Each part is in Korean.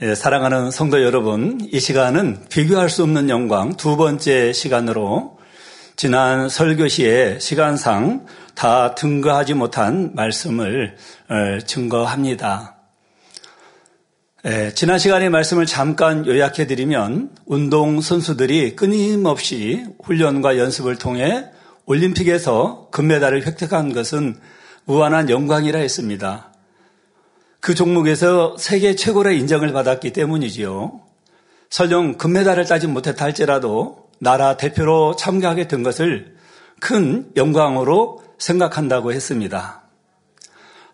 예, 사랑하는 성도 여러분, 이 시간은 비교할 수 없는 영광 두 번째 시간으로 지난 설교 시에 시간상 다 등거하지 못한 말씀을 어, 증거합니다. 예, 지난 시간의 말씀을 잠깐 요약해 드리면 운동 선수들이 끊임없이 훈련과 연습을 통해 올림픽에서 금메달을 획득한 것은 무한한 영광이라 했습니다. 그 종목에서 세계 최고로 인정을 받았기 때문이지요. 설령 금메달을 따지 못했다 할지라도 나라 대표로 참가하게 된 것을 큰 영광으로 생각한다고 했습니다.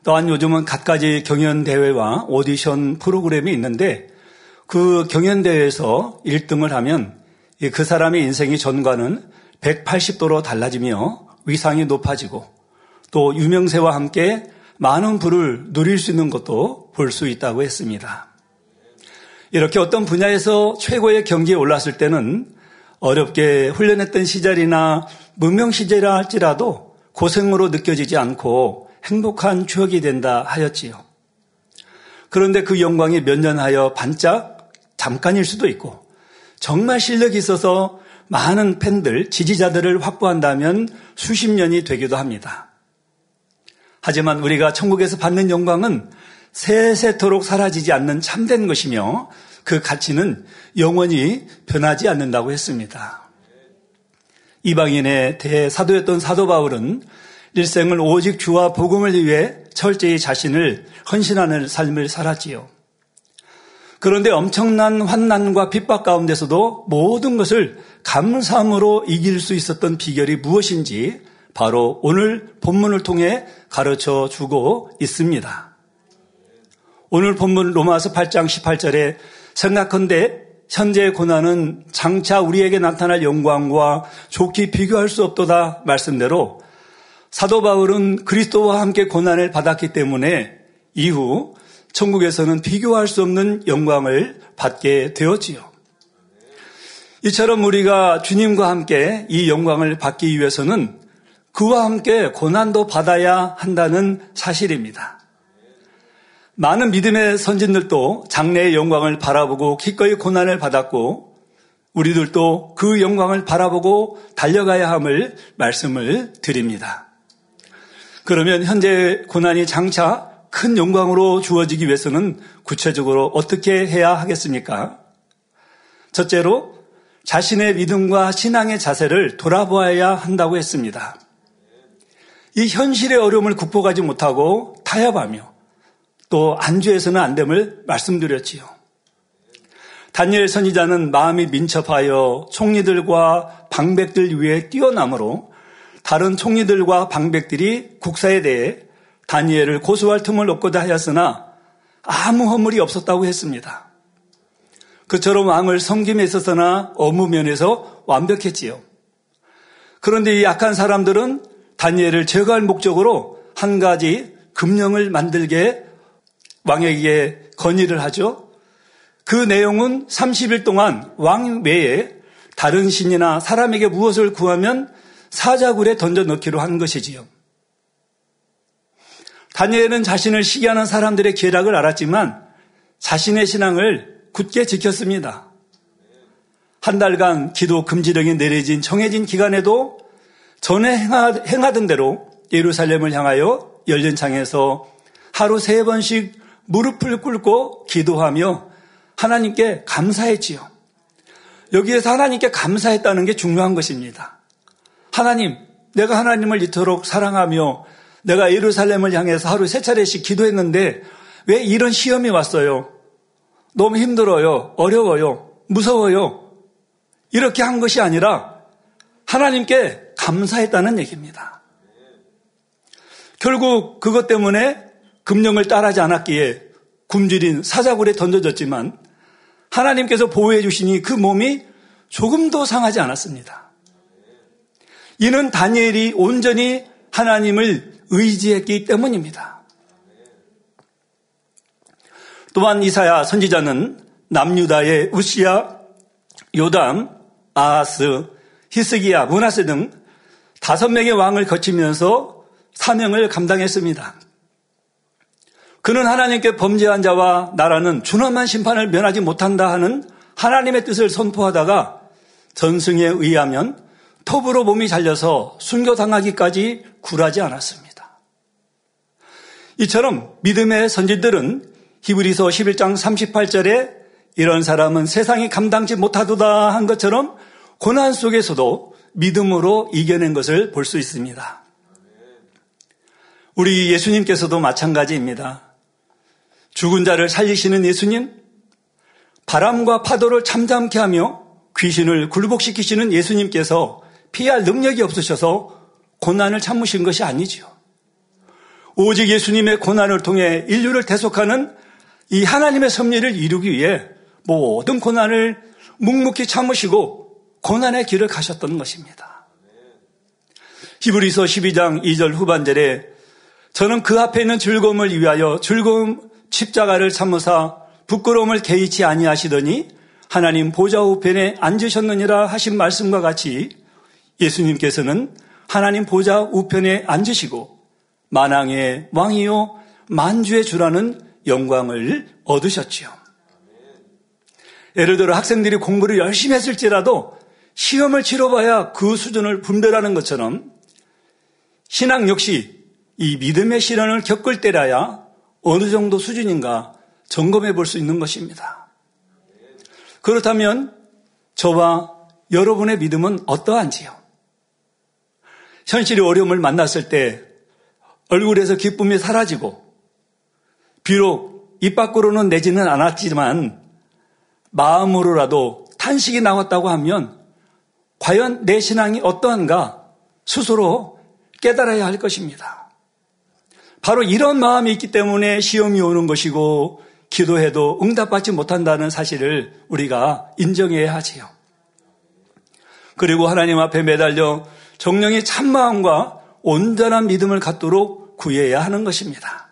또한 요즘은 갖가지 경연대회와 오디션 프로그램이 있는데 그 경연대회에서 1등을 하면 그 사람의 인생이 전과는 180도로 달라지며 위상이 높아지고 또 유명세와 함께 많은 부를 누릴 수 있는 것도 볼 수 있다고 했습니다. 이렇게 어떤 분야에서 최고의 경지에 올랐을 때는 어렵게 훈련했던 시절이나 무명 시절이라 할지라도 고생으로 느껴지지 않고 행복한 추억이 된다 하였지요. 그런데 그 영광이 몇 년 하여 반짝 잠깐일 수도 있고 정말 실력이 있어서 많은 팬들, 지지자들을 확보한다면 수십 년이 되기도 합니다. 하지만 우리가 천국에서 받는 영광은 세세토록 사라지지 않는 참된 것이며 그 가치는 영원히 변하지 않는다고 했습니다. 이방인의 대사도였던 사도 바울은 일생을 오직 주와 복음을 위해 철저히 자신을 헌신하는 삶을 살았지요. 그런데 엄청난 환난과 핍박 가운데서도 모든 것을 감사함으로 이길 수 있었던 비결이 무엇인지 바로 오늘 본문을 통해 가르쳐 주고 있습니다. 오늘 본문 로마서 8장 18절에 생각한데 현재의 고난은 장차 우리에게 나타날 영광과 좋게 비교할 수 없도다 말씀대로 사도 바울은 그리스도와 함께 고난을 받았기 때문에 이후 천국에서는 비교할 수 없는 영광을 받게 되었지요. 이처럼 우리가 주님과 함께 이 영광을 받기 위해서는 그와 함께 고난도 받아야 한다는 사실입니다. 많은 믿음의 선진들도 장래의 영광을 바라보고 기꺼이 고난을 받았고 우리들도 그 영광을 바라보고 달려가야 함을 말씀을 드립니다. 그러면 현재 고난이 장차 큰 영광으로 주어지기 위해서는 구체적으로 어떻게 해야 하겠습니까? 첫째로 자신의 믿음과 신앙의 자세를 돌아보아야 한다고 했습니다. 이 현실의 어려움을 극복하지 못하고 타협하며 또 안주해서는 안 됨을 말씀드렸지요. 다니엘 선지자는 마음이 민첩하여 총리들과 방백들 위에 뛰어남으로 다른 총리들과 방백들이 국사에 대해 다니엘을 고소할 틈을 얻고자 하였으나 아무 허물이 없었다고 했습니다. 그처럼 왕을 섬김에 있어서나 업무 면에서 완벽했지요. 그런데 이 약한 사람들은 다니엘을 제거할 목적으로 한 가지 금령을 만들게 왕에게 건의를 하죠. 그 내용은 30일 동안 왕 외에 다른 신이나 사람에게 무엇을 구하면 사자굴에 던져 넣기로 한 것이지요. 다니엘은 자신을 시기하는 사람들의 계략을 알았지만 자신의 신앙을 굳게 지켰습니다. 한 달간 기도 금지령이 내려진 정해진 기간에도 전에 행하던 대로 예루살렘을 향하여 열린 창에서 하루 세 번씩 무릎을 꿇고 기도하며 하나님께 감사했지요. 여기에서 하나님께 감사했다는 게 중요한 것입니다. 하나님, 내가 하나님을 이토록 사랑하며 내가 예루살렘을 향해서 하루 세 차례씩 기도했는데 왜 이런 시험이 왔어요? 너무 힘들어요. 어려워요. 무서워요. 이렇게 한 것이 아니라 하나님께 감사했다는 얘기입니다. 결국 그것 때문에 금령을 따르지 않았기에 굶주린 사자굴에 던져졌지만 하나님께서 보호해 주시니 그 몸이 조금도 상하지 않았습니다. 이는 다니엘이 온전히 하나님을 의지했기 때문입니다. 또한 이사야 선지자는 남유다의 우시야, 요담, 아하스, 히스기야, 문하세 등 다섯 명의 왕을 거치면서 사명을 감당했습니다. 그는 하나님께 범죄한 자와 나라는 준엄한 심판을 면하지 못한다 하는 하나님의 뜻을 선포하다가 전승에 의하면 톱으로 몸이 잘려서 순교당하기까지 굴하지 않았습니다. 이처럼 믿음의 선진들은 히브리서 11장 38절에 이런 사람은 세상이 감당치 못하도다 한 것처럼 고난 속에서도 믿음으로 이겨낸 것을 볼 수 있습니다. 우리 예수님께서도 마찬가지입니다. 죽은 자를 살리시는 예수님, 바람과 파도를 잠잠케 하며 귀신을 굴복시키시는 예수님께서 피할 능력이 없으셔서 고난을 참으신 것이 아니지요. 오직 예수님의 고난을 통해 인류를 대속하는 이 하나님의 섭리를 이루기 위해 모든 고난을 묵묵히 참으시고 고난의 길을 가셨던 것입니다. 히브리서 12장 2절 후반절에 저는 그 앞에 있는 즐거움을 위하여 즐거움 십자가를 참으사 부끄러움을 개의치 아니하시더니 하나님 보좌 우편에 앉으셨느니라 하신 말씀과 같이 예수님께서는 하나님 보좌 우편에 앉으시고 만왕의 왕이요 만주의 주라는 영광을 얻으셨지요. 예를 들어 학생들이 공부를 열심히 했을지라도 시험을 치러봐야 그 수준을 분별하는 것처럼 신앙 역시 이 믿음의 시련을 겪을 때라야 어느 정도 수준인가 점검해 볼 수 있는 것입니다. 그렇다면 저와 여러분의 믿음은 어떠한지요? 현실의 어려움을 만났을 때 얼굴에서 기쁨이 사라지고 비록 입 밖으로는 내지는 않았지만 마음으로라도 탄식이 나왔다고 하면 과연 내 신앙이 어떠한가 스스로 깨달아야 할 것입니다. 바로 이런 마음이 있기 때문에 시험이 오는 것이고 기도해도 응답받지 못한다는 사실을 우리가 인정해야 하지요. 그리고 하나님 앞에 매달려 정령의 참마음과 온전한 믿음을 갖도록 구해야 하는 것입니다.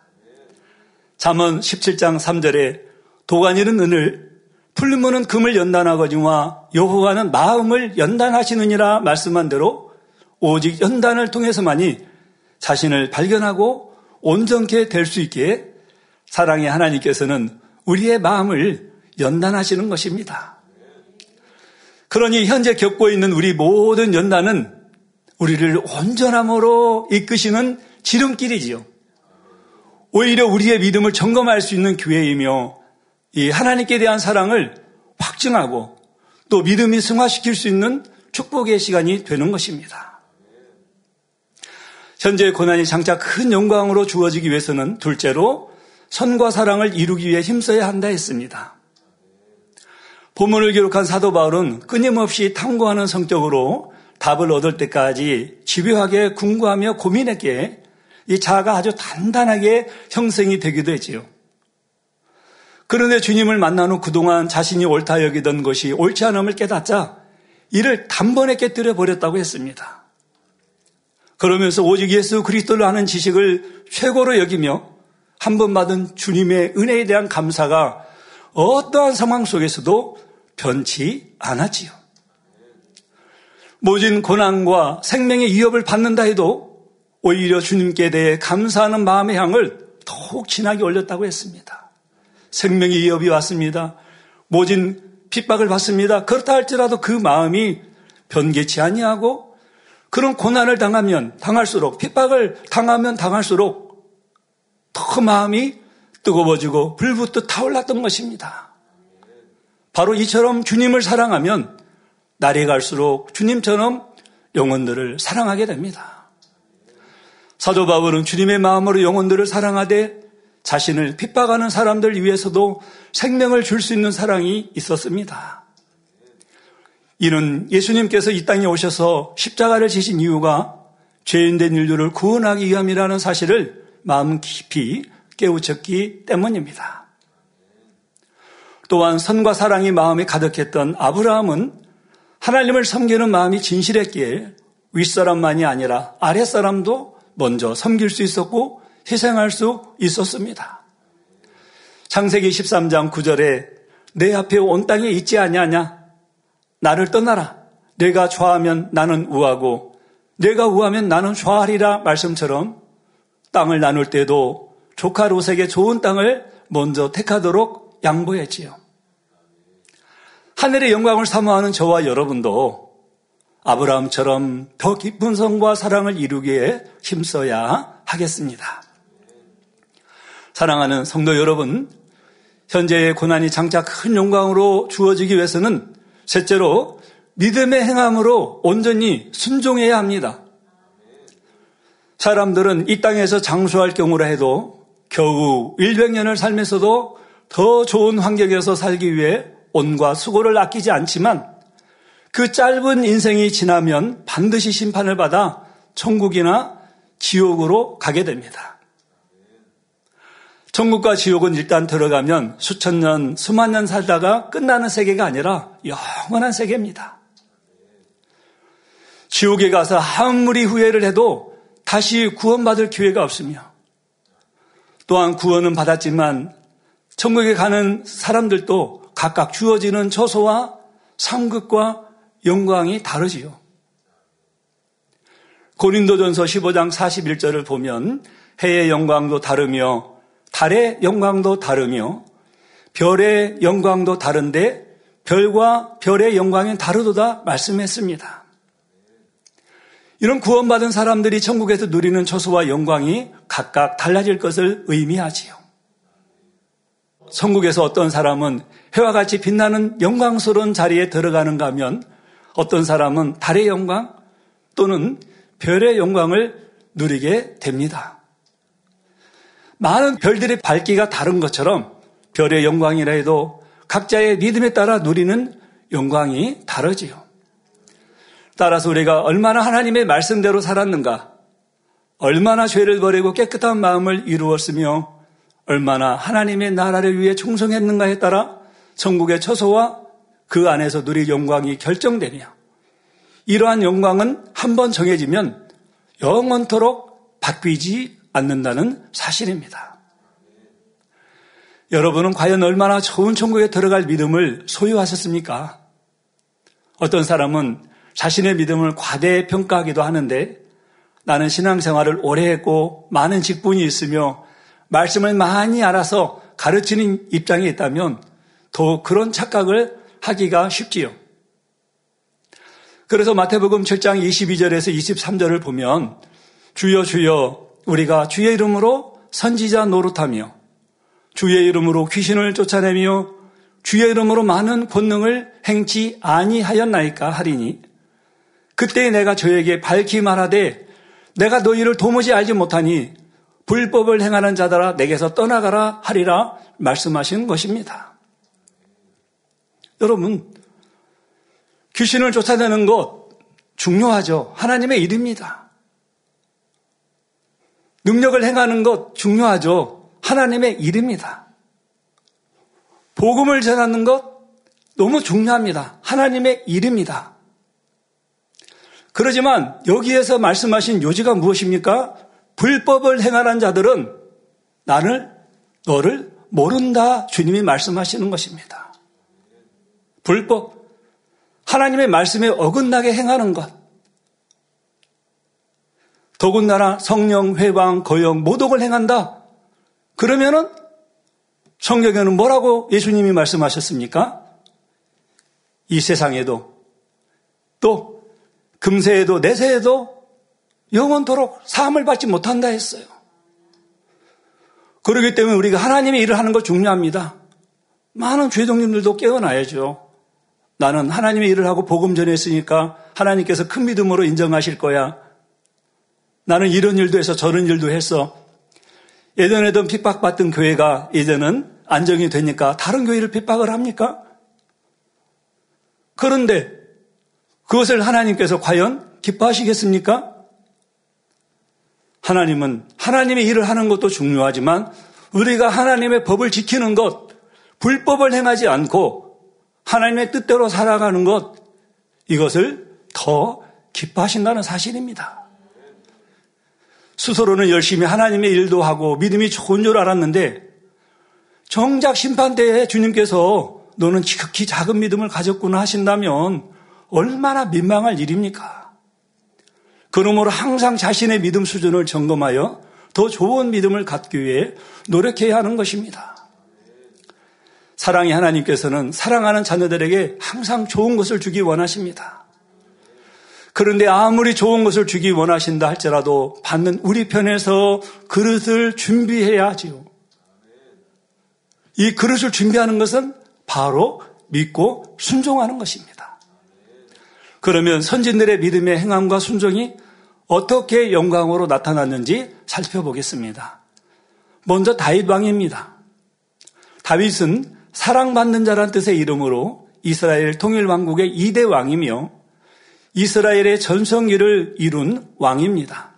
잠언 17장 3절에 도가니는 은을 풀무는 금을 연단하거니와 여호와는 마음을 연단하시느니라 말씀한 대로 오직 연단을 통해서만이 자신을 발견하고 온전케 될 수 있게 사랑의 하나님께서는 우리의 마음을 연단하시는 것입니다. 그러니 현재 겪고 있는 우리 모든 연단은 우리를 온전함으로 이끄시는 지름길이지요. 오히려 우리의 믿음을 점검할 수 있는 교회이며 이 하나님께 대한 사랑을 확증하고 또 믿음이 승화시킬 수 있는 축복의 시간이 되는 것입니다. 현재 고난이 장차 큰 영광으로 주어지기 위해서는 둘째로 선과 사랑을 이루기 위해 힘써야 한다 했습니다. 본문을 기록한 사도 바울은 끊임없이 탐구하는 성격으로 답을 얻을 때까지 집요하게 궁구하며 고민했기에 이 자아가 아주 단단하게 형성이 되기도 했지요. 그런데 주님을 만난 후 그동안 자신이 옳다 여기던 것이 옳지 않음을 깨닫자 이를 단번에 깨뜨려 버렸다고 했습니다. 그러면서 오직 예수 그리스도를 아는 지식을 최고로 여기며 한 번 받은 주님의 은혜에 대한 감사가 어떠한 상황 속에서도 변치 않았지요. 모진 고난과 생명의 위협을 받는다 해도 오히려 주님께 대해 감사하는 마음의 향을 더욱 진하게 올렸다고 했습니다. 생명의 위협이 왔습니다. 모진 핍박을 받습니다. 그렇다 할지라도 그 마음이 변개치 아니하고 그런 고난을 당하면 당할수록 핍박을 당하면 당할수록 더 마음이 뜨거워지고 불붙듯 타올랐던 것입니다. 바로 이처럼 주님을 사랑하면 날이 갈수록 주님처럼 영혼들을 사랑하게 됩니다. 사도 바울은 주님의 마음으로 영혼들을 사랑하되 자신을 핍박하는 사람들 위해서도 생명을 줄 수 있는 사랑이 있었습니다. 이는 예수님께서 이 땅에 오셔서 십자가를 지신 이유가 죄인된 인류를 구원하기 위함이라는 사실을 마음 깊이 깨우쳤기 때문입니다. 또한 선과 사랑이 마음에 가득했던 아브라함은 하나님을 섬기는 마음이 진실했기에 윗사람만이 아니라 아랫사람도 먼저 섬길 수 있었고 희생할 수 있었습니다. 창세기 13장 9절에 내 앞에 온 땅에 있지 아니하냐? 나를 떠나라. 내가 좌하면 나는 우하고 내가 우하면 나는 좌하리라 말씀처럼 땅을 나눌 때도 조카 롯에게 좋은 땅을 먼저 택하도록 양보했지요. 하늘의 영광을 사모하는 저와 여러분도 아브라함처럼 더 깊은 성과 사랑을 이루기에 힘써야 하겠습니다. 사랑하는 성도 여러분, 현재의 고난이 장차 큰 영광으로 주어지기 위해서는 셋째로 믿음의 행함으로 온전히 순종해야 합니다. 사람들은 이 땅에서 장수할 경우라 해도 겨우 100년을 살면서도 더 좋은 환경에서 살기 위해 온과 수고를 아끼지 않지만 그 짧은 인생이 지나면 반드시 심판을 받아 천국이나 지옥으로 가게 됩니다. 천국과 지옥은 일단 들어가면 수천 년, 수만 년 살다가 끝나는 세계가 아니라 영원한 세계입니다. 지옥에 가서 아무리 후회를 해도 다시 구원받을 기회가 없으며 또한 구원은 받았지만 천국에 가는 사람들도 각각 주어지는 처소와 상급과 영광이 다르지요. 고린도전서 15장 41절을 보면 해의 영광도 다르며 달의 영광도 다르며 별의 영광도 다른데 별과 별의 영광은 다르도다 말씀했습니다. 이런 구원받은 사람들이 천국에서 누리는 처소와 영광이 각각 달라질 것을 의미하지요. 천국에서 어떤 사람은 해와 같이 빛나는 영광스러운 자리에 들어가는가 하면 어떤 사람은 달의 영광 또는 별의 영광을 누리게 됩니다. 많은 별들의 밝기가 다른 것처럼 별의 영광이라 해도 각자의 믿음에 따라 누리는 영광이 다르지요. 따라서 우리가 얼마나 하나님의 말씀대로 살았는가, 얼마나 죄를 버리고 깨끗한 마음을 이루었으며, 얼마나 하나님의 나라를 위해 충성했는가에 따라 천국의 처소와 그 안에서 누릴 영광이 결정되며 이러한 영광은 한 번 정해지면 영원토록 바뀌지 않는다는 사실입니다. 여러분은 과연 얼마나 좋은 천국에 들어갈 믿음을 소유하셨습니까? 어떤 사람은 자신의 믿음을 과대 평가하기도 하는데 나는 신앙생활을 오래 했고 많은 직분이 있으며 말씀을 많이 알아서 가르치는 입장에 있다면 더 그런 착각을 하기가 쉽지요. 그래서 마태복음 7장 22절에서 23절을 보면 주여 주여 우리가 주의 이름으로 선지자 노릇하며 주의 이름으로 귀신을 쫓아내며 주의 이름으로 많은 권능을 행치 아니하였나이까 하리니 그때 내가 저에게 밝히 말하되 내가 너희를 도무지 알지 못하니 불법을 행하는 자들아 내게서 떠나가라 하리라 말씀하신 것입니다. 여러분, 귀신을 쫓아내는 것 중요하죠. 하나님의 일입니다. 능력을 행하는 것 중요하죠. 하나님의 일입니다. 복음을 전하는 것 너무 중요합니다. 하나님의 일입니다. 그러지만 여기에서 말씀하신 요지가 무엇입니까? 불법을 행하는 자들은 나를, 너를 모른다. 주님이 말씀하시는 것입니다. 불법, 하나님의 말씀에 어긋나게 행하는 것. 더군다나 성령, 회방, 거역, 모독을 행한다. 그러면은 성경에는 뭐라고 예수님이 말씀하셨습니까? 이 세상에도 또 금세에도 내세에도 영원토록 사함을 받지 못한다 했어요. 그렇기 때문에 우리가 하나님의 일을 하는 것 중요합니다. 많은 죄종님들도 깨어나야죠. 나는 하나님의 일을 하고 복음 전했으니까 하나님께서 큰 믿음으로 인정하실 거야. 나는 이런 일도 해서 저런 일도 했어. 예전에도 핍박받던 교회가 이제는 안정이 되니까 다른 교회를 핍박을 합니까? 그런데 그것을 하나님께서 과연 기뻐하시겠습니까? 하나님은 하나님의 일을 하는 것도 중요하지만 우리가 하나님의 법을 지키는 것, 불법을 행하지 않고 하나님의 뜻대로 살아가는 것, 이것을 더 기뻐하신다는 사실입니다. 스스로는 열심히 하나님의 일도 하고 믿음이 좋은 줄 알았는데 정작 심판대에 주님께서 너는 지극히 작은 믿음을 가졌구나 하신다면 얼마나 민망할 일입니까? 그러므로 항상 자신의 믿음 수준을 점검하여 더 좋은 믿음을 갖기 위해 노력해야 하는 것입니다. 사랑의 하나님께서는 사랑하는 자녀들에게 항상 좋은 것을 주기 원하십니다. 그런데 아무리 좋은 것을 주기 원하신다 할지라도 받는 우리 편에서 그릇을 준비해야 하지요. 이 그릇을 준비하는 것은 바로 믿고 순종하는 것입니다. 그러면 선진들의 믿음의 행함과 순종이 어떻게 영광으로 나타났는지 살펴보겠습니다. 먼저 다윗 왕입니다. 다윗은 사랑받는 자란 뜻의 이름으로 이스라엘 통일 왕국의 2대 왕이며 이스라엘의 전성기를 이룬 왕입니다.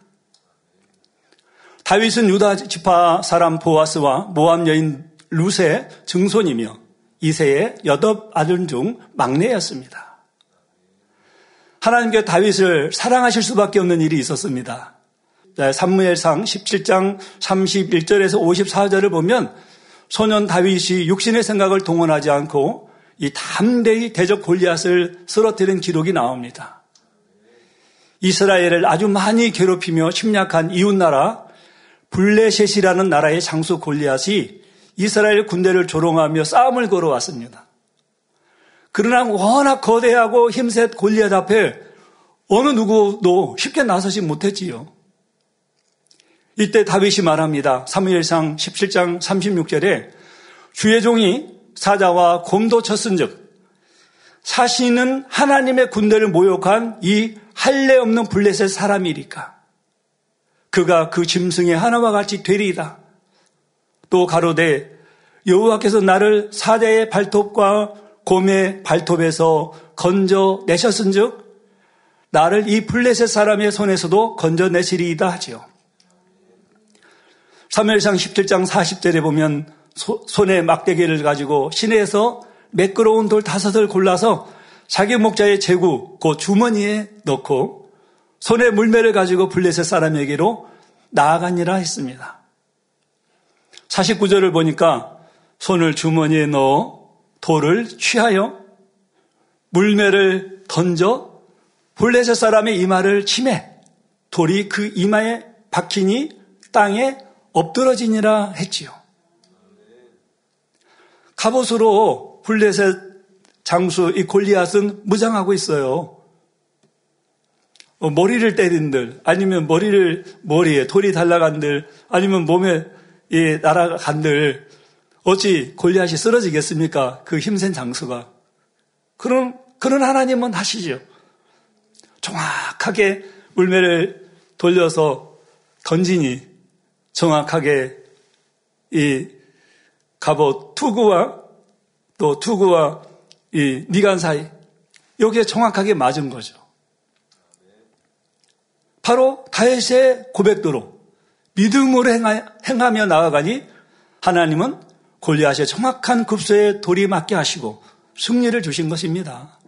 다윗은 유다 지파 사람 보아스와 모함 여인 룻의 증손이며 이세의 여덟 아들 중 막내였습니다. 하나님께 다윗을 사랑하실 수밖에 없는 일이 있었습니다. 삼무엘상 17장 31절에서 54절을 보면 소년 다윗이 육신의 생각을 동원하지 않고 이 담대히 대적 골리앗을 쓰러뜨린 기록이 나옵니다. 이스라엘을 아주 많이 괴롭히며 침략한 이웃나라 블레셋이라는 나라의 장수 골리앗이 이스라엘 군대를 조롱하며 싸움을 걸어왔습니다. 그러나 워낙 거대하고 힘센 골리앗 앞에 어느 누구도 쉽게 나서지 못했지요. 이때 다윗이 말합니다. 사무엘상 17장 36절에 주의 종이 사자와 곰도 쳤은즉 사시는 하나님의 군대를 모욕한 이 할례 없는 블레셋 사람이리까 그가 그 짐승의 하나와 같이 되리이다. 또 가로되 여호와께서 나를 사자의 발톱과 곰의 발톱에서 건져 내셨은즉 나를 이 블레셋 사람의 손에서도 건져 내시리이다 하지요. 3일상 17장 40절에 보면 소, 손에 막대기를 가지고 시내에서 매끄러운 돌 다섯을 골라서 자기 목자의 제구, 그 주머니에 넣고 손에 물매를 가지고 블레셋 사람에게로 나아가니라 했습니다. 49절을 보니까 손을 주머니에 넣어 돌을 취하여 물매를 던져 블레셋 사람의 이마를 치매 돌이 그 이마에 박히니 땅에 엎드러지니라 했지요. 갑옷으로 블레셋 장수 이 골리앗은 무장하고 있어요. 어, 머리를 때린들 아니면 머리를 머리에 돌이 달라간들 아니면 몸에 이 날아간들 어찌 골리앗이 쓰러지겠습니까? 그 힘센 장수가 그런 그런 하나님은 하시죠. 정확하게 물매를 돌려서 던지니 정확하게 이 갑옷 투구와 또 투구와 이 미간 사이 여기에 정확하게 맞은 거죠. 바로 다윗의 고백대로 믿음으로 행하 며 나아가니 하나님은 골리앗의 정확한 급소에 돌이 맞게 하시고 승리를 주신 것입니다.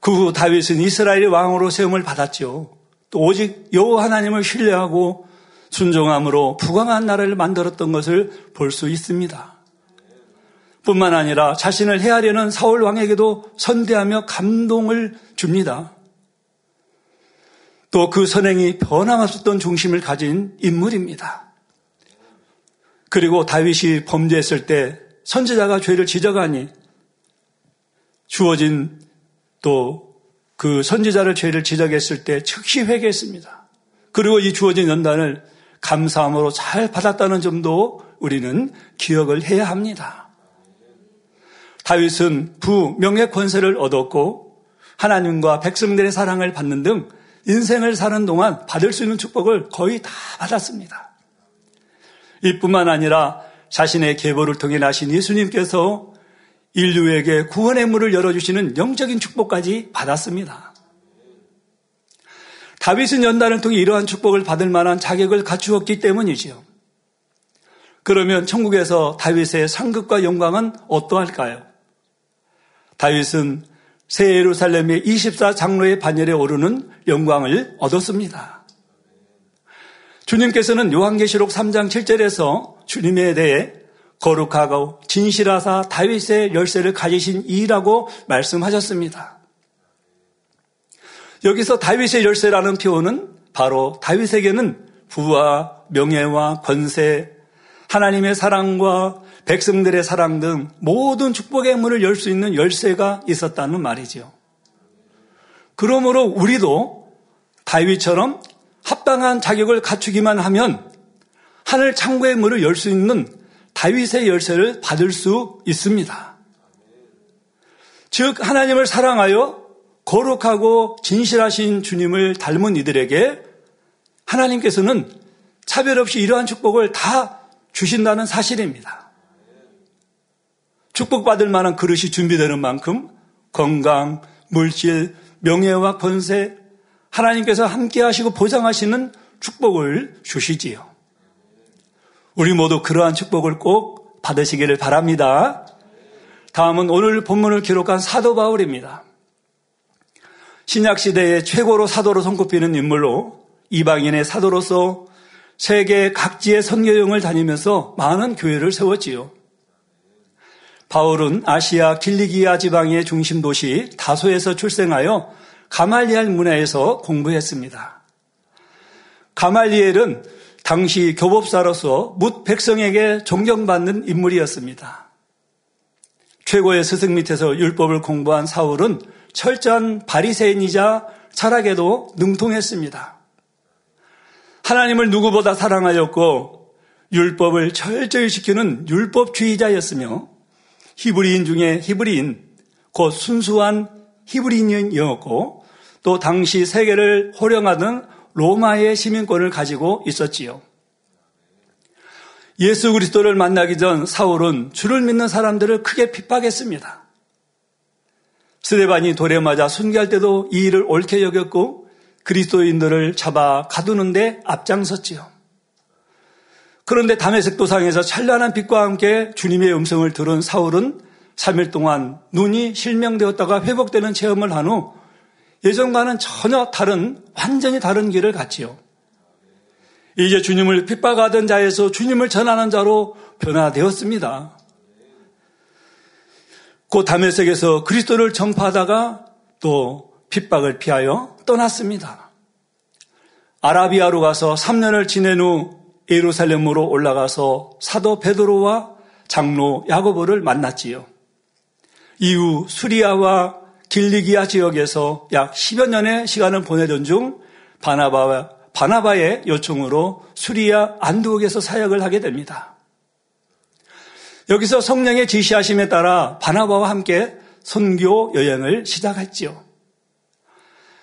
그 후 다윗은 이스라엘의 왕으로 세움을 받았죠. 또 오직 여호와 하나님을 신뢰하고 순종함으로 부강한 나라를 만들었던 것을 볼 수 있습니다. 뿐만 아니라 자신을 헤아려는 사울 왕에게도 선대하며 감동을 줍니다. 또 그 선행이 변함없었던 중심을 가진 인물입니다. 그리고 다윗이 범죄했을 때 선지자가 죄를 지적하니 주어진 또 그 선지자를 죄를 지적했을 때 즉시 회개했습니다. 그리고 이 주어진 연단을 감사함으로 잘 받았다는 점도 우리는 기억을 해야 합니다. 다윗은 부 명예 권세를 얻었고 하나님과 백성들의 사랑을 받는 등 인생을 사는 동안 받을 수 있는 축복을 거의 다 받았습니다. 이뿐만 아니라 자신의 계보를 통해 나신 예수님께서 인류에게 구원의 문을 열어주시는 영적인 축복까지 받았습니다. 다윗은 연단을 통해 이러한 축복을 받을 만한 자격을 갖추었기 때문이지요. 그러면 천국에서 다윗의 상급과 영광은 어떠할까요? 다윗은 새 예루살렘의 24장로의 반열에 오르는 영광을 얻었습니다. 주님께서는 요한계시록 3장 7절에서 주님에 대해 거룩하고 진실하사 다윗의 열쇠를 가지신 이라고 말씀하셨습니다. 여기서 다윗의 열쇠라는 표현은 바로 다윗에게는 부와 명예와 권세, 하나님의 사랑과 백성들의 사랑 등 모든 축복의 문을 열 수 있는 열쇠가 있었다는 말이죠. 그러므로 우리도 다윗처럼 합당한 자격을 갖추기만 하면 하늘 창고의 문을 열 수 있는 다윗의 열쇠를 받을 수 있습니다. 즉 하나님을 사랑하여 거룩하고 진실하신 주님을 닮은 이들에게 하나님께서는 차별 없이 이러한 축복을 다 주신다는 사실입니다. 축복받을 만한 그릇이 준비되는 만큼 건강, 물질, 명예와 권세, 하나님께서 함께 하시고 보장하시는 축복을 주시지요. 우리 모두 그러한 축복을 꼭 받으시기를 바랍니다. 다음은 오늘 본문을 기록한 사도 바울입니다. 신약 시대의 최고로 사도로 손꼽히는 인물로 이방인의 사도로서 세계 각지의 선교용을 다니면서 많은 교회를 세웠지요. 바울은 아시아 길리기아 지방의 중심 도시 다소에서 출생하여 가말리엘 문화에서 공부했습니다. 가말리엘은 당시 교법사로서 묻 백성에게 존경받는 인물이었습니다. 최고의 스승 밑에서 율법을 공부한 사울은 철저한 바리새인이자 철학에도 능통했습니다. 하나님을 누구보다 사랑하였고 율법을 철저히 지키는 율법주의자였으며 히브리인 중에 히브리인 곧 순수한 히브리인이었고 또 당시 세계를 호령하던 로마의 시민권을 가지고 있었지요. 예수 그리스도를 만나기 전 사울은 주를 믿는 사람들을 크게 핍박했습니다. 스데반이 돌에 맞아 순교할 때도 이 일을 옳게 여겼고 그리스도인들을 잡아 가두는데 앞장섰지요. 그런데 담에색 도상에서 찬란한 빛과 함께 주님의 음성을 들은 사울은 3일 동안 눈이 실명되었다가 회복되는 체험을 한 후 예전과는 전혀 다른 완전히 다른 길을 갔지요. 이제 주님을 핍박하던 자에서 주님을 전하는 자로 변화되었습니다. 그 담에색에서 그리스도를 전파하다가 또 핍박을 피하여 떠났습니다. 아라비아로 가서 3년을 지낸 후 예루살렘으로 올라가서 사도 베드로와 장로 야고보를 만났지요. 이후 수리아와 길리기아 지역에서 약 10여 년의 시간을 보내던 중 바나바와 바나바의 요청으로 수리아 안두옥에서 사역을 하게 됩니다. 여기서 성령의 지시하심에 따라 바나바와 함께 선교 여행을 시작했지요.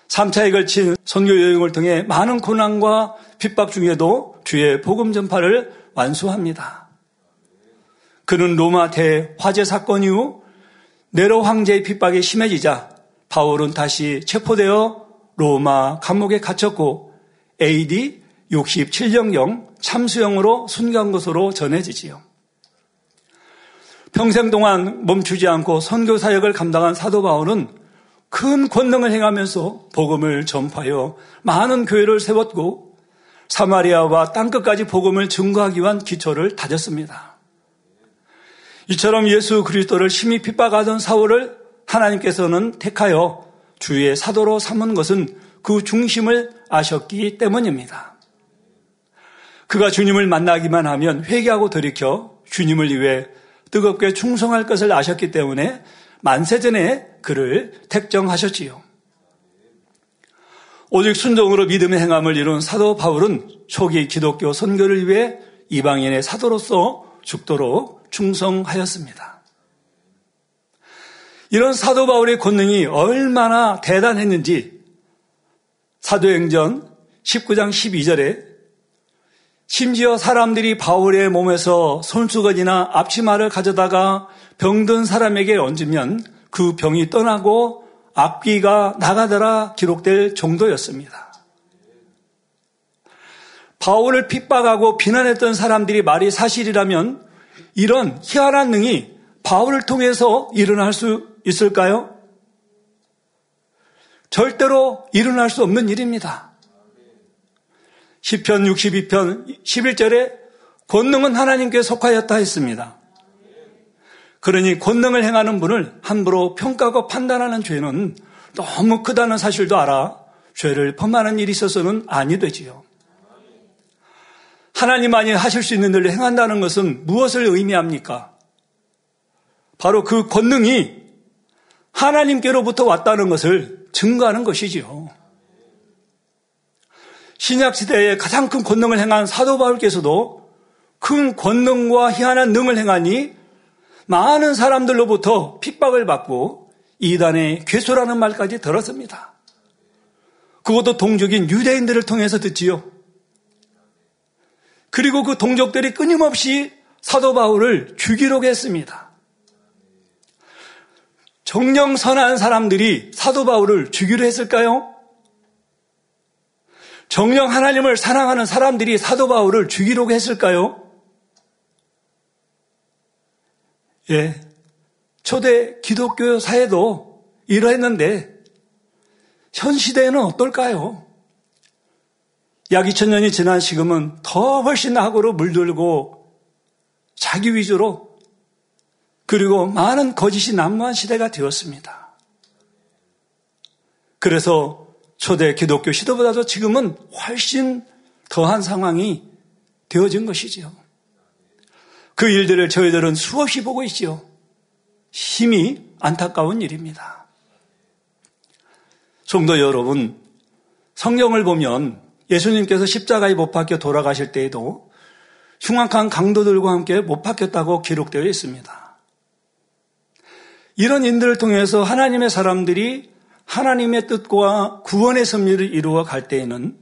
3차에 걸친 선교 여행을 통해 많은 고난과 핍박 중에도 주의 복음 전파를 완수합니다. 그는 로마 대화재 사건 이후 네로 황제의 핍박이 심해지자 바울은 다시 체포되어 로마 감옥에 갇혔고 AD 67년경 참수형으로 순간 것으로 전해지지요. 평생 동안 멈추지 않고 선교 사역을 감당한 사도 바울은 큰 권능을 행하면서 복음을 전파하여 많은 교회를 세웠고 사마리아와 땅끝까지 복음을 증거하기 위한 기초를 다졌습니다. 이처럼 예수 그리스도를 심히 핍박하던 사울을 하나님께서는 택하여 주의 사도로 삼은 것은 그 중심을 아셨기 때문입니다. 그가 주님을 만나기만 하면 회개하고 돌이켜 주님을 위해 뜨겁게 충성할 것을 아셨기 때문에 만세전에 그를 택정하셨지요. 오직 순종으로 믿음의 행함을 이룬 사도 바울은 초기 기독교 선교를 위해 이방인의 사도로서 죽도록 충성하였습니다. 이런 사도 바울의 권능이 얼마나 대단했는지 사도행전 19장 12절에 심지어 사람들이 바울의 몸에서 손수건이나 앞치마를 가져다가 병든 사람에게 얹으면 그 병이 떠나고 악귀가 나가더라 기록될 정도였습니다. 바울을 핍박하고 비난했던 사람들이 말이 사실이라면 이런 희한한 능이 바울을 통해서 일어날 수 있을까요? 절대로 일어날 수 없는 일입니다. 10편 62편 11절에 권능은 하나님께 속하였다 했습니다. 그러니 권능을 행하는 분을 함부로 평가하고 판단하는 죄는 너무 크다는 사실도 알아 죄를 범하는 일이 있어서는 아니 되지요. 하나님만이 하실 수 있는 일을 행한다는 것은 무엇을 의미합니까? 바로 그 권능이 하나님께로부터 왔다는 것을 증거하는 것이지요. 신약 시대에 가장 큰 권능을 행한 사도 바울께서도 큰 권능과 희한한 능을 행하니 많은 사람들로부터 핍박을 받고 이단의 괴수라는 말까지 들었습니다. 그것도 동족인 유대인들을 통해서 듣지요. 그리고 그 동족들이 끊임없이 사도 바울을 죽이려고 했습니다. 정령 선한 사람들이 사도 바울을 죽이려 했을까요? 정령 하나님을 사랑하는 사람들이 사도 바울을 죽이려고 했을까요? 예. 초대 기독교 사회도 이러했는데 현 시대에는 어떨까요? 약 2000년이 지난 지금은 더 훨씬 악으로 물들고 자기 위주로 그리고 많은 거짓이 난무한 시대가 되었습니다. 그래서 초대 기독교 시대보다도 지금은 훨씬 더한 상황이 되어진 것이지요. 그 일들을 저희들은 수없이 보고 있지요. 힘이 안타까운 일입니다. 성도 여러분, 성경을 보면 예수님께서 십자가에 못 박혀 돌아가실 때에도 흉악한 강도들과 함께 못 박혔다고 기록되어 있습니다. 이런 인들을 통해서 하나님의 사람들이 하나님의 뜻과 구원의 섭리를 이루어 갈 때에는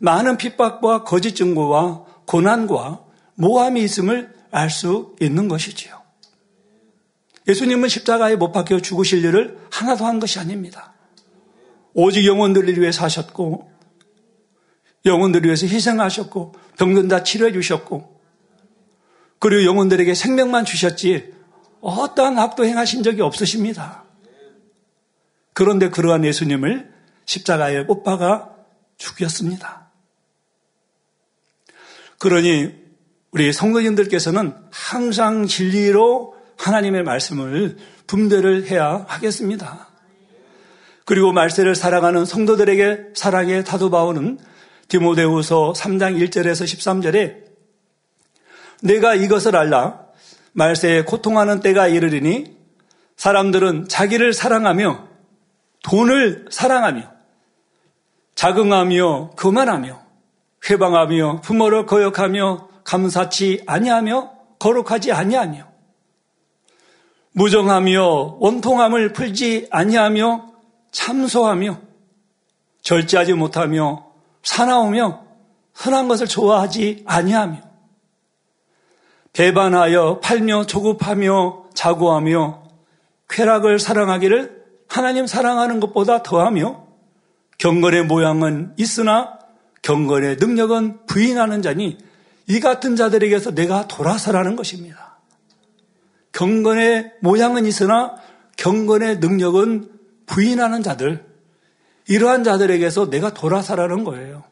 많은 핍박과 거짓 증거와 고난과 모함이 있음을 알 수 있는 것이지요. 예수님은 십자가에 못 박혀 죽으실 일을 하나도 한 것이 아닙니다. 오직 영혼들을 위해 사셨고 영혼들을 위해서 희생하셨고 병든 다 치료해 주셨고 그리고 영혼들에게 생명만 주셨지 어떠한 악도 행하신 적이 없으십니다. 그런데 그러한 예수님을 십자가에 못 박아 죽였습니다. 그러니 우리 성도님들께서는 항상 진리로 하나님의 말씀을 분별을 해야 하겠습니다. 그리고 말세를 살아가는 성도들에게 사랑의 타도바오는 디모데후서 3장 1절에서 13절에 내가 이것을 알라 말세에 고통하는 때가 이르리니 사람들은 자기를 사랑하며 돈을 사랑하며 자긍하며 교만하며 회방하며 부모를 거역하며 감사치 아니하며 거룩하지 아니하며 무정하며 원통함을 풀지 아니하며 참소하며 절제하지 못하며 사나우며 흔한 것을 좋아하지 아니하며 배반하여 팔며 조급하며 자고하며 쾌락을 사랑하기를 하나님 사랑하는 것보다 더하며 경건의 모양은 있으나 경건의 능력은 부인하는 자니 이 같은 자들에게서 내가 돌아서라는 것입니다. 경건의 모양은 있으나 경건의 능력은 부인하는 자들, 이러한 자들에게서 내가 돌아서라는 거예요.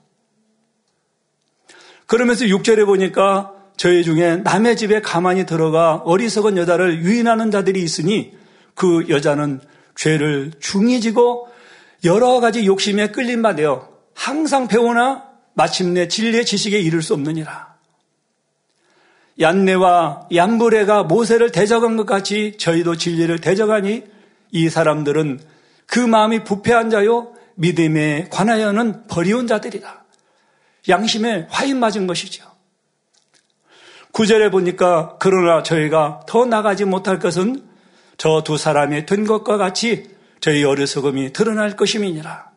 그러면서 6절에 보니까 저희 중에 남의 집에 가만히 들어가 어리석은 여자를 유인하는 자들이 있으니 그 여자는 죄를 중히 지고 여러 가지 욕심에 끌림 받아 항상 배우나 마침내 진리의 지식에 이를 수 없느니라. 얀네와 얀브레가 모세를 대적한 것 같이 저희도 진리를 대적하니 이 사람들은 그 마음이 부패한 자요 믿음에 관하여는 버리운 자들이다. 양심에 화인 맞은 것이죠. 구절에 보니까 그러나 저희가 더 나가지 못할 것은 저 두 사람이 된 것과 같이 저희 어리석음이 드러날 것임이니라.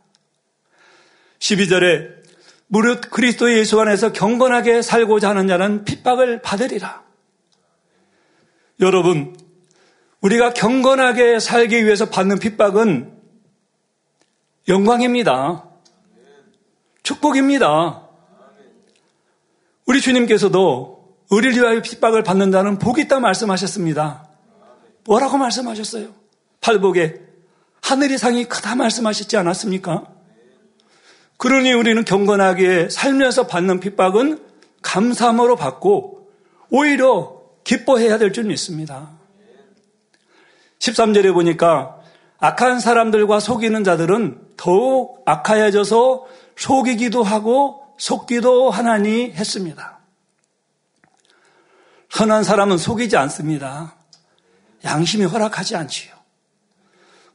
12절에 무릇 그리스도 예수 안에서 경건하게 살고자 하는 자는 핍박을 받으리라. 여러분, 우리가 경건하게 살기 위해서 받는 핍박은 영광입니다. 축복입니다. 우리 주님께서도 의리를 위하여 핍박을 받는 자는 복이 있다 말씀하셨습니다. 뭐라고 말씀하셨어요? 팔복에 하늘이 상이 크다 말씀하셨지 않았습니까? 그러니 우리는 경건하게 살면서 받는 핍박은 감사함으로 받고 오히려 기뻐해야 될 줄 믿습니다. 13절에 보니까 악한 사람들과 속이는 자들은 더욱 악하여져서 속이기도 하고 속기도 하나니 했습니다. 선한 사람은 속이지 않습니다. 양심이 허락하지 않지요.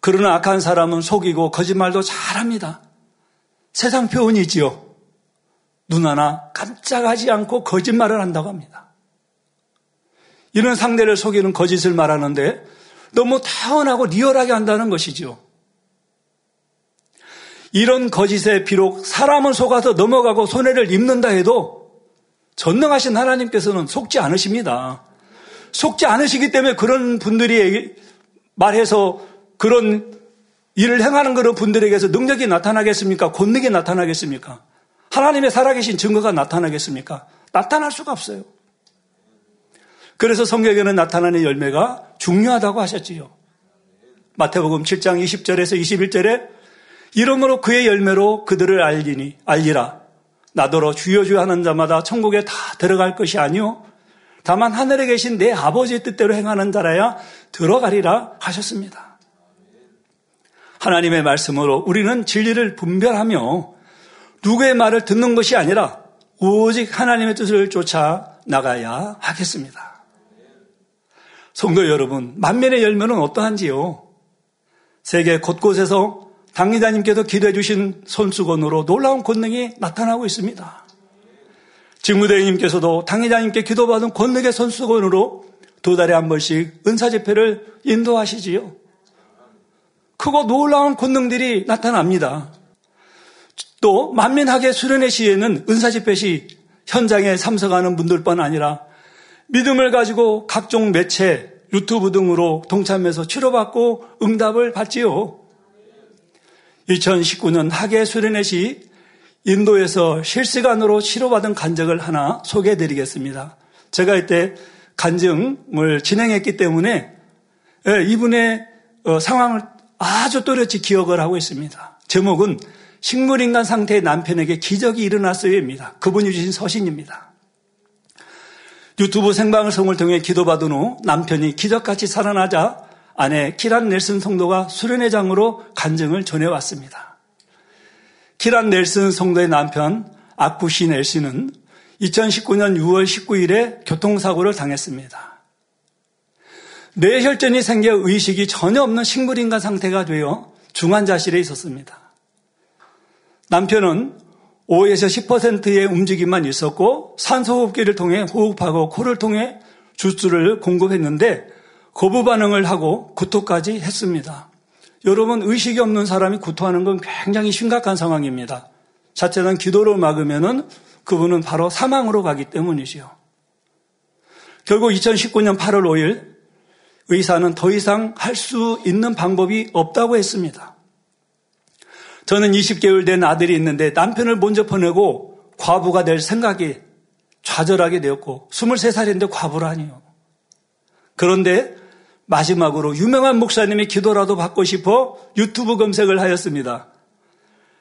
그러나 악한 사람은 속이고 거짓말도 잘합니다. 세상 표현이지요. 눈 하나 깜짝하지 않고 거짓말을 한다고 합니다. 이런 상대를 속이는 거짓을 말하는데 너무 타원하고 리얼하게 한다는 것이죠. 이런 거짓에 비록 사람은 속아서 넘어가고 손해를 입는다 해도 전능하신 하나님께서는 속지 않으십니다. 속지 않으시기 때문에 그런 분들이 말해서 그런 일을 행하는 그런 분들에게서 능력이 나타나겠습니까? 권능이 나타나겠습니까? 하나님의 살아계신 증거가 나타나겠습니까? 나타날 수가 없어요. 그래서 성경에는 나타나는 열매가 중요하다고 하셨지요. 마태복음 7장 20절에서 21절에 이러므로 그의 열매로 그들을 알리니 알리라. 나더러 주여 주여 하는 자마다 천국에 다 들어갈 것이 아니요 다만 하늘에 계신 내 아버지의 뜻대로 행하는 자라야 들어가리라 하셨습니다. 하나님의 말씀으로 우리는 진리를 분별하며 누구의 말을 듣는 것이 아니라 오직 하나님의 뜻을 쫓아 나가야 하겠습니다. 성도 여러분, 만면의 열매는 어떠한지요? 세계 곳곳에서 당리자님께서 기도해 주신 손수건으로 놀라운 권능이 나타나고 있습니다. 직무대행님께서도 당회장님께 기도받은 권능의 손수건으로 두 달에 한 번씩 은사 집회를 인도하시지요. 크고 놀라운 권능들이 나타납니다. 또 만민하게 수련회 시에는 은사 집회 시 현장에 참석하는 분들뿐 아니라 믿음을 가지고 각종 매체, 유튜브 등으로 동참해서 치료받고 응답을 받지요. 2019년 하계 수련회 시 인도에서 실시간으로 치료받은 간증을 하나 소개해 드리겠습니다. 제가 이때 간증을 진행했기 때문에 예, 이분의 어, 상황을 아주 또렷이 기억을 하고 있습니다. 제목은 식물인간 상태의 남편에게 기적이 일어났어요입니다. 그분이 주신 서신입니다. 유튜브 생방송을 통해 기도받은 후 남편이 기적같이 살아나자 아내 키란 넬슨 성도가 수련회장으로 간증을 전해왔습니다. 키란 넬슨 성도의 남편 아쿠시 넬슨은 2019년 6월 19일에 교통사고를 당했습니다. 뇌혈전이 생겨 의식이 전혀 없는 식물인간 상태가 되어 중환자실에 있었습니다. 남편은 5에서 10%의 움직임만 있었고 산소호흡기를 통해 호흡하고 코를 통해 주스를 공급했는데 거부 반응을 하고 구토까지 했습니다. 여러분 의식이 없는 사람이 구토하는 건 굉장히 심각한 상황입니다. 자체는 기도를 막으면은 그분은 바로 사망으로 가기 때문이지요. 결국 2019년 8월 5일 의사는 더 이상 할 수 있는 방법이 없다고 했습니다. 저는 20개월 된 아들이 있는데 남편을 먼저 보내고 과부가 될 생각이 좌절하게 되었고 23살인데 과부라니요. 그런데 마지막으로 유명한 목사님의 기도라도 받고 싶어 유튜브 검색을 하였습니다.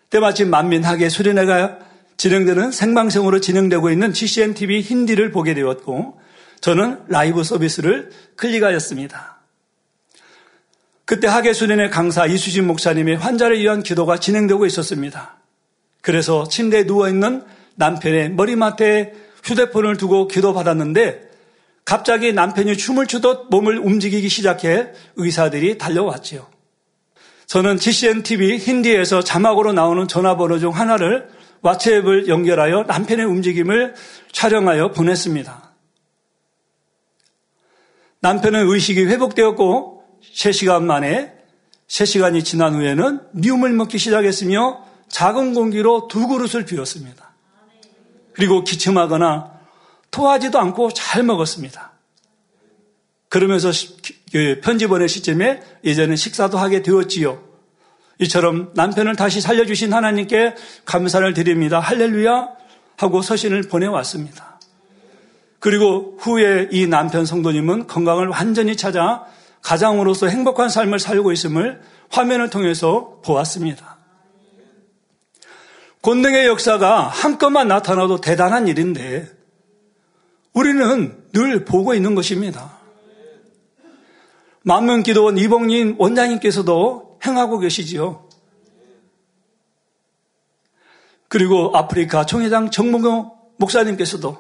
때마침 만민하게 수련회가 진행되는 생방송으로 진행되고 있는 GCN TV 힌디를 보게 되었고 저는 라이브 서비스를 클릭하였습니다. 그때 하계수련회 강사 이수진 목사님의 환자를 위한 기도가 진행되고 있었습니다. 그래서 침대에 누워 있는 남편의 머리맡에 휴대폰을 두고 기도받았는데 갑자기 남편이 춤을 추듯 몸을 움직이기 시작해 의사들이 달려왔지요. 저는 GCN TV 힌디에서 자막으로 나오는 전화번호 중 하나를 왓츠앱을 연결하여 남편의 움직임을 촬영하여 보냈습니다. 남편은 의식이 회복되었고 3시간 만에 3시간이 지난 후에는 미움을 먹기 시작했으며 작은 공기로 두 그릇을 비웠습니다. 그리고 기침하거나 토하지도 않고 잘 먹었습니다. 그러면서 그 편지 보낼 시점에 이제는 식사도 하게 되었지요. 이처럼 남편을 다시 살려주신 하나님께 감사를 드립니다. 할렐루야 하고 서신을 보내왔습니다. 그리고 후에 이 남편 성도님은 건강을 완전히 찾아 가장으로서 행복한 삶을 살고 있음을 화면을 통해서 보았습니다. 권능의 역사가 한껏만 나타나도 대단한 일인데 우리는 늘 보고 있는 것입니다. 만명 기도원 이봉린 원장님께서도 행하고 계시지요. 그리고 아프리카 총회장 정몽호 목사님께서도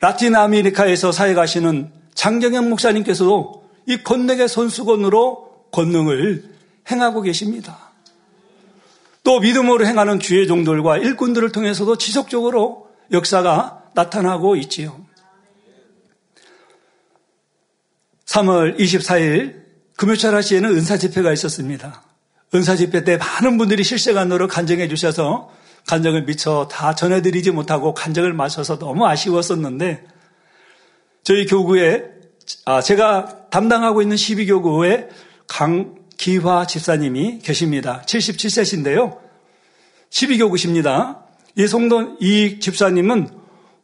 라틴 아메리카에서 사역하시는 장경영 목사님께서도 이 권능의 손수건으로 권능을 행하고 계십니다. 또 믿음으로 행하는 주의 종들과 일꾼들을 통해서도 지속적으로 역사가 나타나고 있지요. 3월 24일 금요철 하시에는 은사 집회가 있었습니다. 은사 집회 때 많은 분들이 실시간으로 간정해 주셔서 간정을 미처 다 전해드리지 못하고 간정을 마셔서 너무 아쉬웠었는데 저희 교구에 아, 제가 담당하고 있는 12교구에 강기화 집사님이 계십니다. 77세신데요. 12교구십니다. 이 성도, 이 집사님은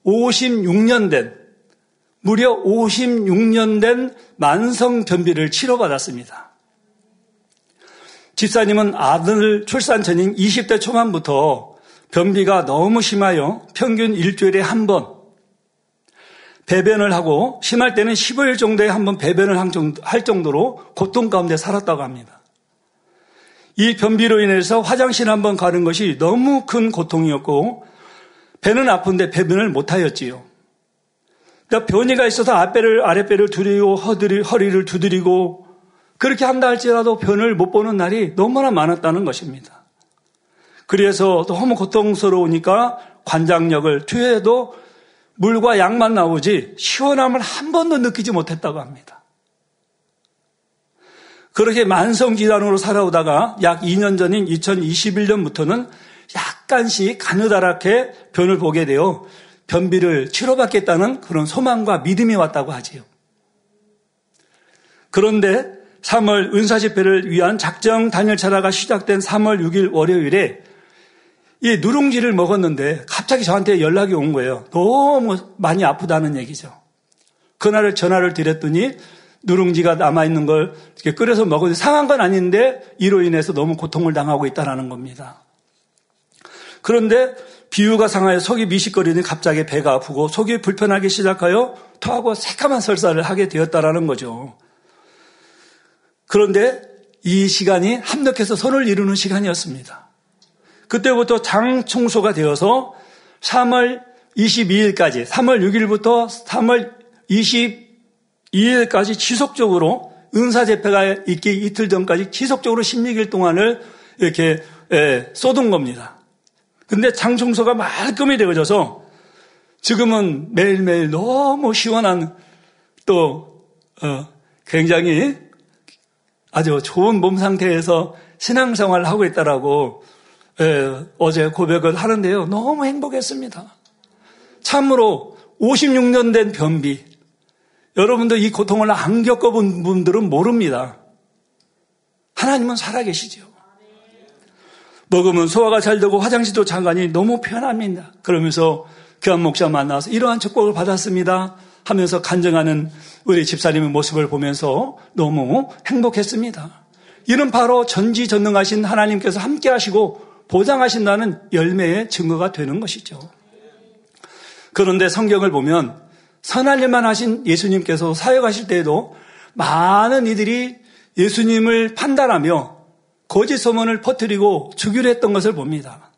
56년 된, 무려 56년 된 만성 변비를 치료받았습니다. 집사님은 아들 출산 전인 20대 초반부터 변비가 너무 심하여 평균 일주일에 한 번 배변을 하고 심할 때는 15일 정도에 한 번 배변을 할 정도로 고통 가운데 살았다고 합니다. 이 변비로 인해서 화장실 한 번 가는 것이 너무 큰 고통이었고 배는 아픈데 배변을 못하였지요. 그러니까 변이가 있어서 앞배를 아랫배를 두드리고 허들이, 허리를 두드리고 그렇게 한다 할지라도 변을 못 보는 날이 너무나 많았다는 것입니다. 그래서 너무 고통스러우니까 관장력을 투여해도 물과 약만 나오지 시원함을 한 번도 느끼지 못했다고 합니다. 그렇게 만성질환으로 살아오다가 약 2년 전인 2021년부터는 약간씩 가느다랗게 변을 보게 되어 변비를 치료받겠다는 그런 소망과 믿음이 왔다고 하지요. 그런데 3월 은사 집회를 위한 작정 단열차라가 시작된 3월 6일 월요일에 이 누룽지를 먹었는데 갑자기 저한테 연락이 온 거예요. 너무 많이 아프다는 얘기죠. 그날을 전화를 드렸더니 누룽지가 남아있는 걸 끓여서 먹었는데 상한 건 아닌데 이로 인해서 너무 고통을 당하고 있다는 겁니다. 그런데 비유가 상하여 속이 미식거리니 갑자기 배가 아프고 속이 불편하기 시작하여 토하고 새까만 설사를 하게 되었다라는 거죠. 그런데 이 시간이 합력해서 손을 이루는 시간이었습니다. 그때부터 장 청소가 되어서 3월 22일까지, 3월 6일부터 3월 22일까지 지속적으로 은사 재패가 있기 이틀 전까지 지속적으로 16일 동안을 이렇게 예, 쏟은 겁니다. 근데 장 청소가 말끔히 되어져서 지금은 매일매일 너무 시원한 또 어, 굉장히 아주 좋은 몸 상태에서 신앙생활을 하고 있다라고 예, 어제 고백을 하는데요. 너무 행복했습니다. 참으로 56년 된 변비. 여러분들 이 고통을 안 겪어본 분들은 모릅니다. 하나님은 살아계시죠. 먹으면 소화가 잘 되고 화장실도 장관이 너무 편합니다. 그러면서 교환 목사 만나서 이러한 축복을 받았습니다. 하면서 간증하는 우리 집사님의 모습을 보면서 너무 행복했습니다. 이는 바로 전지전능하신 하나님께서 함께 하시고 보장하신다는 열매의 증거가 되는 것이죠. 그런데 성경을 보면 선할 일만 하신 예수님께서 사역하실 때에도 많은 이들이 예수님을 판단하며 거짓 소문을 퍼뜨리고 죽이려 했던 것을 봅니다.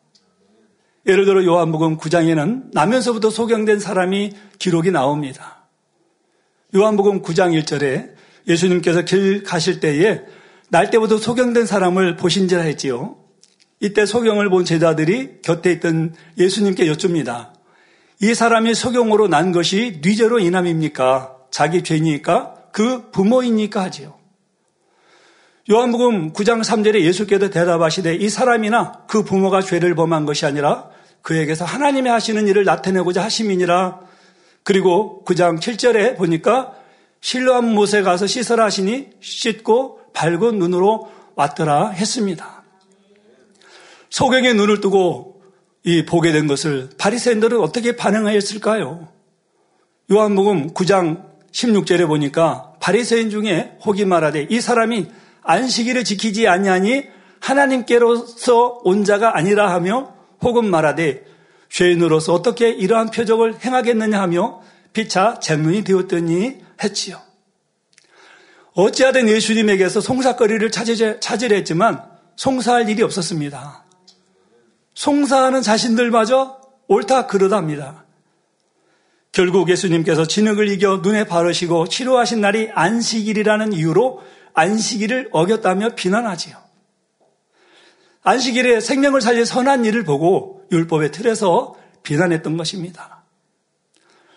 예를 들어 요한복음 9장에는 나면서부터 소경된 사람이 기록이 나옵니다. 요한복음 9장 1절에 예수님께서 길 가실 때에 날 때부터 소경된 사람을 보신지라 했지요. 이때 소경을 본 제자들이 곁에 있던 예수님께 여쭙니다. 이 사람이 소경으로 난 것이 뉘제로 인함입니까? 자기 죄니까? 그 부모입니까? 하지요. 요한복음 9장 3절에 예수께서 대답하시되 이 사람이나 그 부모가 죄를 범한 것이 아니라 그에게서 하나님이 하시는 일을 나타내고자 하심이니라. 그리고 9장 7절에 보니까 실로한 못에 가서 씻으라 하시니 씻고 밝은 눈으로 왔더라 했습니다. 소경의 눈을 뜨고 이 보게 된 것을 바리새인들은 어떻게 반응하였을까요? 요한복음 9장 16절에 보니까 바리새인 중에 혹이 말하되 이 사람이 안식일을 지키지 아니하니 하나님께로서 온 자가 아니라 하며 혹은 말하되 죄인으로서 어떻게 이러한 표적을 행하겠느냐 하며 피차 쟁론이 되었더니 했지요. 어찌하든 예수님에게서 송사거리를 찾으려 했지만 송사할 일이 없었습니다. 송사하는 자신들마저 옳다 그러답니다. 결국 예수님께서 진흙을 이겨 눈에 바르시고 치료하신 날이 안식일이라는 이유로 안식일을 어겼다며 비난하지요. 안식일에 생명을 살릴 선한 일을 보고 율법의 틀에서 비난했던 것입니다.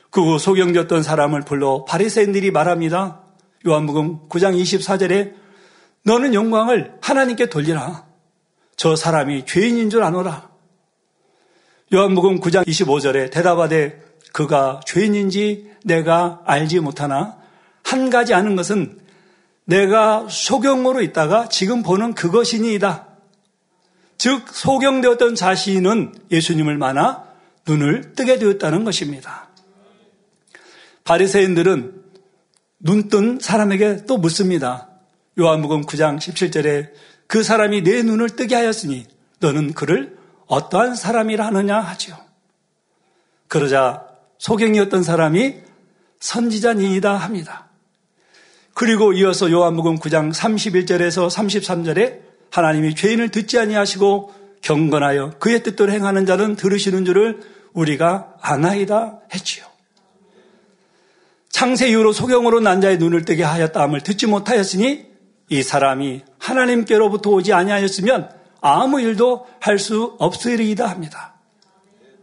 그 후 소경되었던 사람을 불러 바리새인들이 말합니다. 요한복음 9장 24절에 너는 영광을 하나님께 돌리라. 저 사람이 죄인인 줄 아노라. 요한복음 9장 25절에 대답하되 그가 죄인인지 내가 알지 못하나 한 가지 아는 것은 내가 소경으로 있다가 지금 보는 그것이니이다. 즉 소경되었던 자신은 예수님을 만나 눈을 뜨게 되었다는 것입니다. 바리새인들은 눈 뜬 사람에게 또 묻습니다. 요한복음 9장 17절에 그 사람이 내 눈을 뜨게 하였으니 너는 그를 어떠한 사람이라 하느냐 하지요. 그러자 소경이었던 사람이 선지자니이다 합니다. 그리고 이어서 요한복음 9장 31절에서 33절에 하나님이 죄인을 듣지 아니하시고 경건하여 그의 뜻대로 행하는 자는 들으시는 줄을 우리가 아나이다 했지요. 창세 이후로 소경으로 난 자의 눈을 뜨게 하였다함을 듣지 못하였으니 이 사람이 하나님께로부터 오지 아니하였으면 아무 일도 할 수 없으리이다 합니다.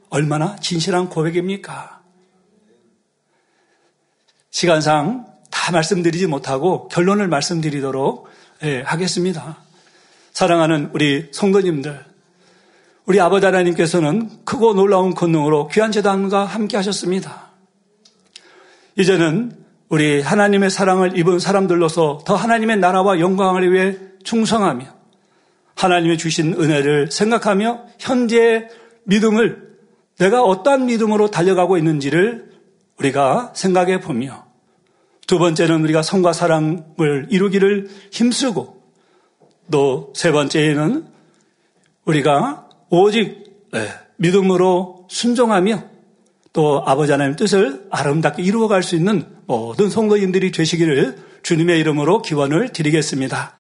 얼마나 진실한 고백입니까? 시간상 다 말씀드리지 못하고 결론을 말씀드리도록 예, 하겠습니다. 사랑하는 우리 성도님들, 우리 아버지 하나님께서는 크고 놀라운 권능으로 귀한 재단과 함께 하셨습니다. 이제는 우리 하나님의 사랑을 입은 사람들로서 더 하나님의 나라와 영광을 위해 충성하며 하나님이 주신 은혜를 생각하며 현재의 믿음을 내가 어떠한 믿음으로 달려가고 있는지를 우리가 생각해 보며 두 번째는 우리가 성과 사랑을 이루기를 힘쓰고 또 세 번째는 우리가 오직 네, 믿음으로 순종하며 또 아버지 하나님 뜻을 아름답게 이루어갈 수 있는 모든 성도인들이 되시기를 주님의 이름으로 기원을 드리겠습니다.